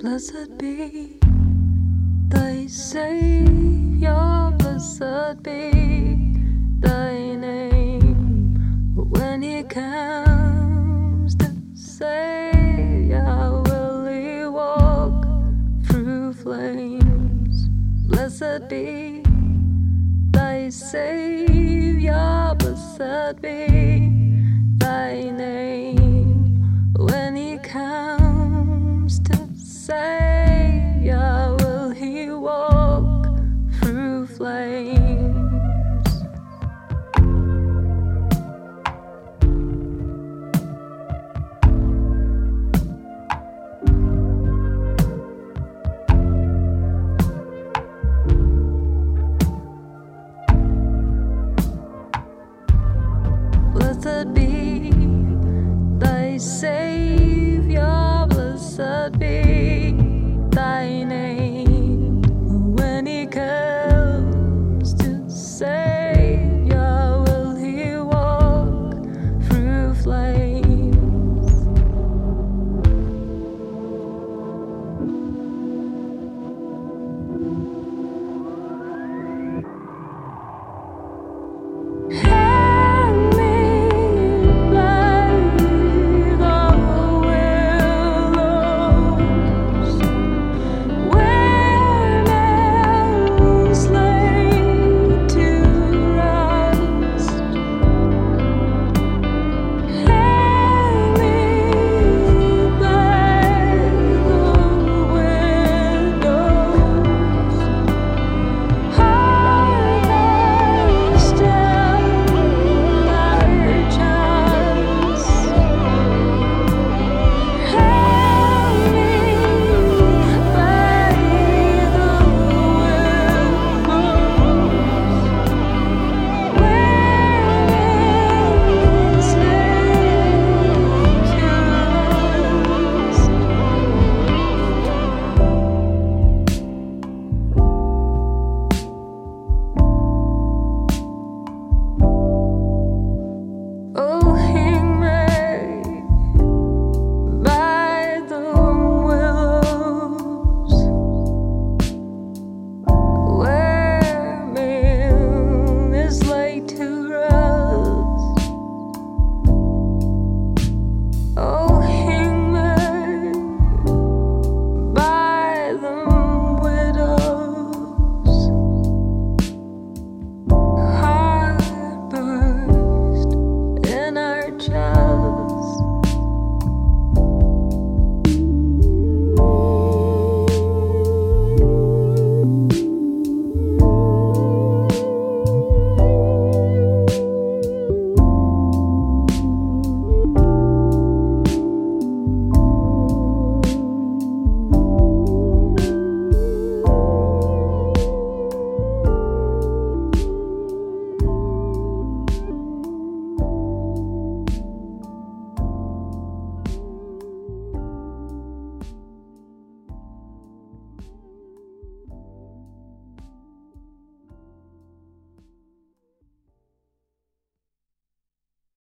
Blessed be thy Savior, blessed be thy name. When he comes to Savior, will he walk through flames? Blessed be thy Savior, blessed be thy name. Flames? Blessed be thy Savior, blessed be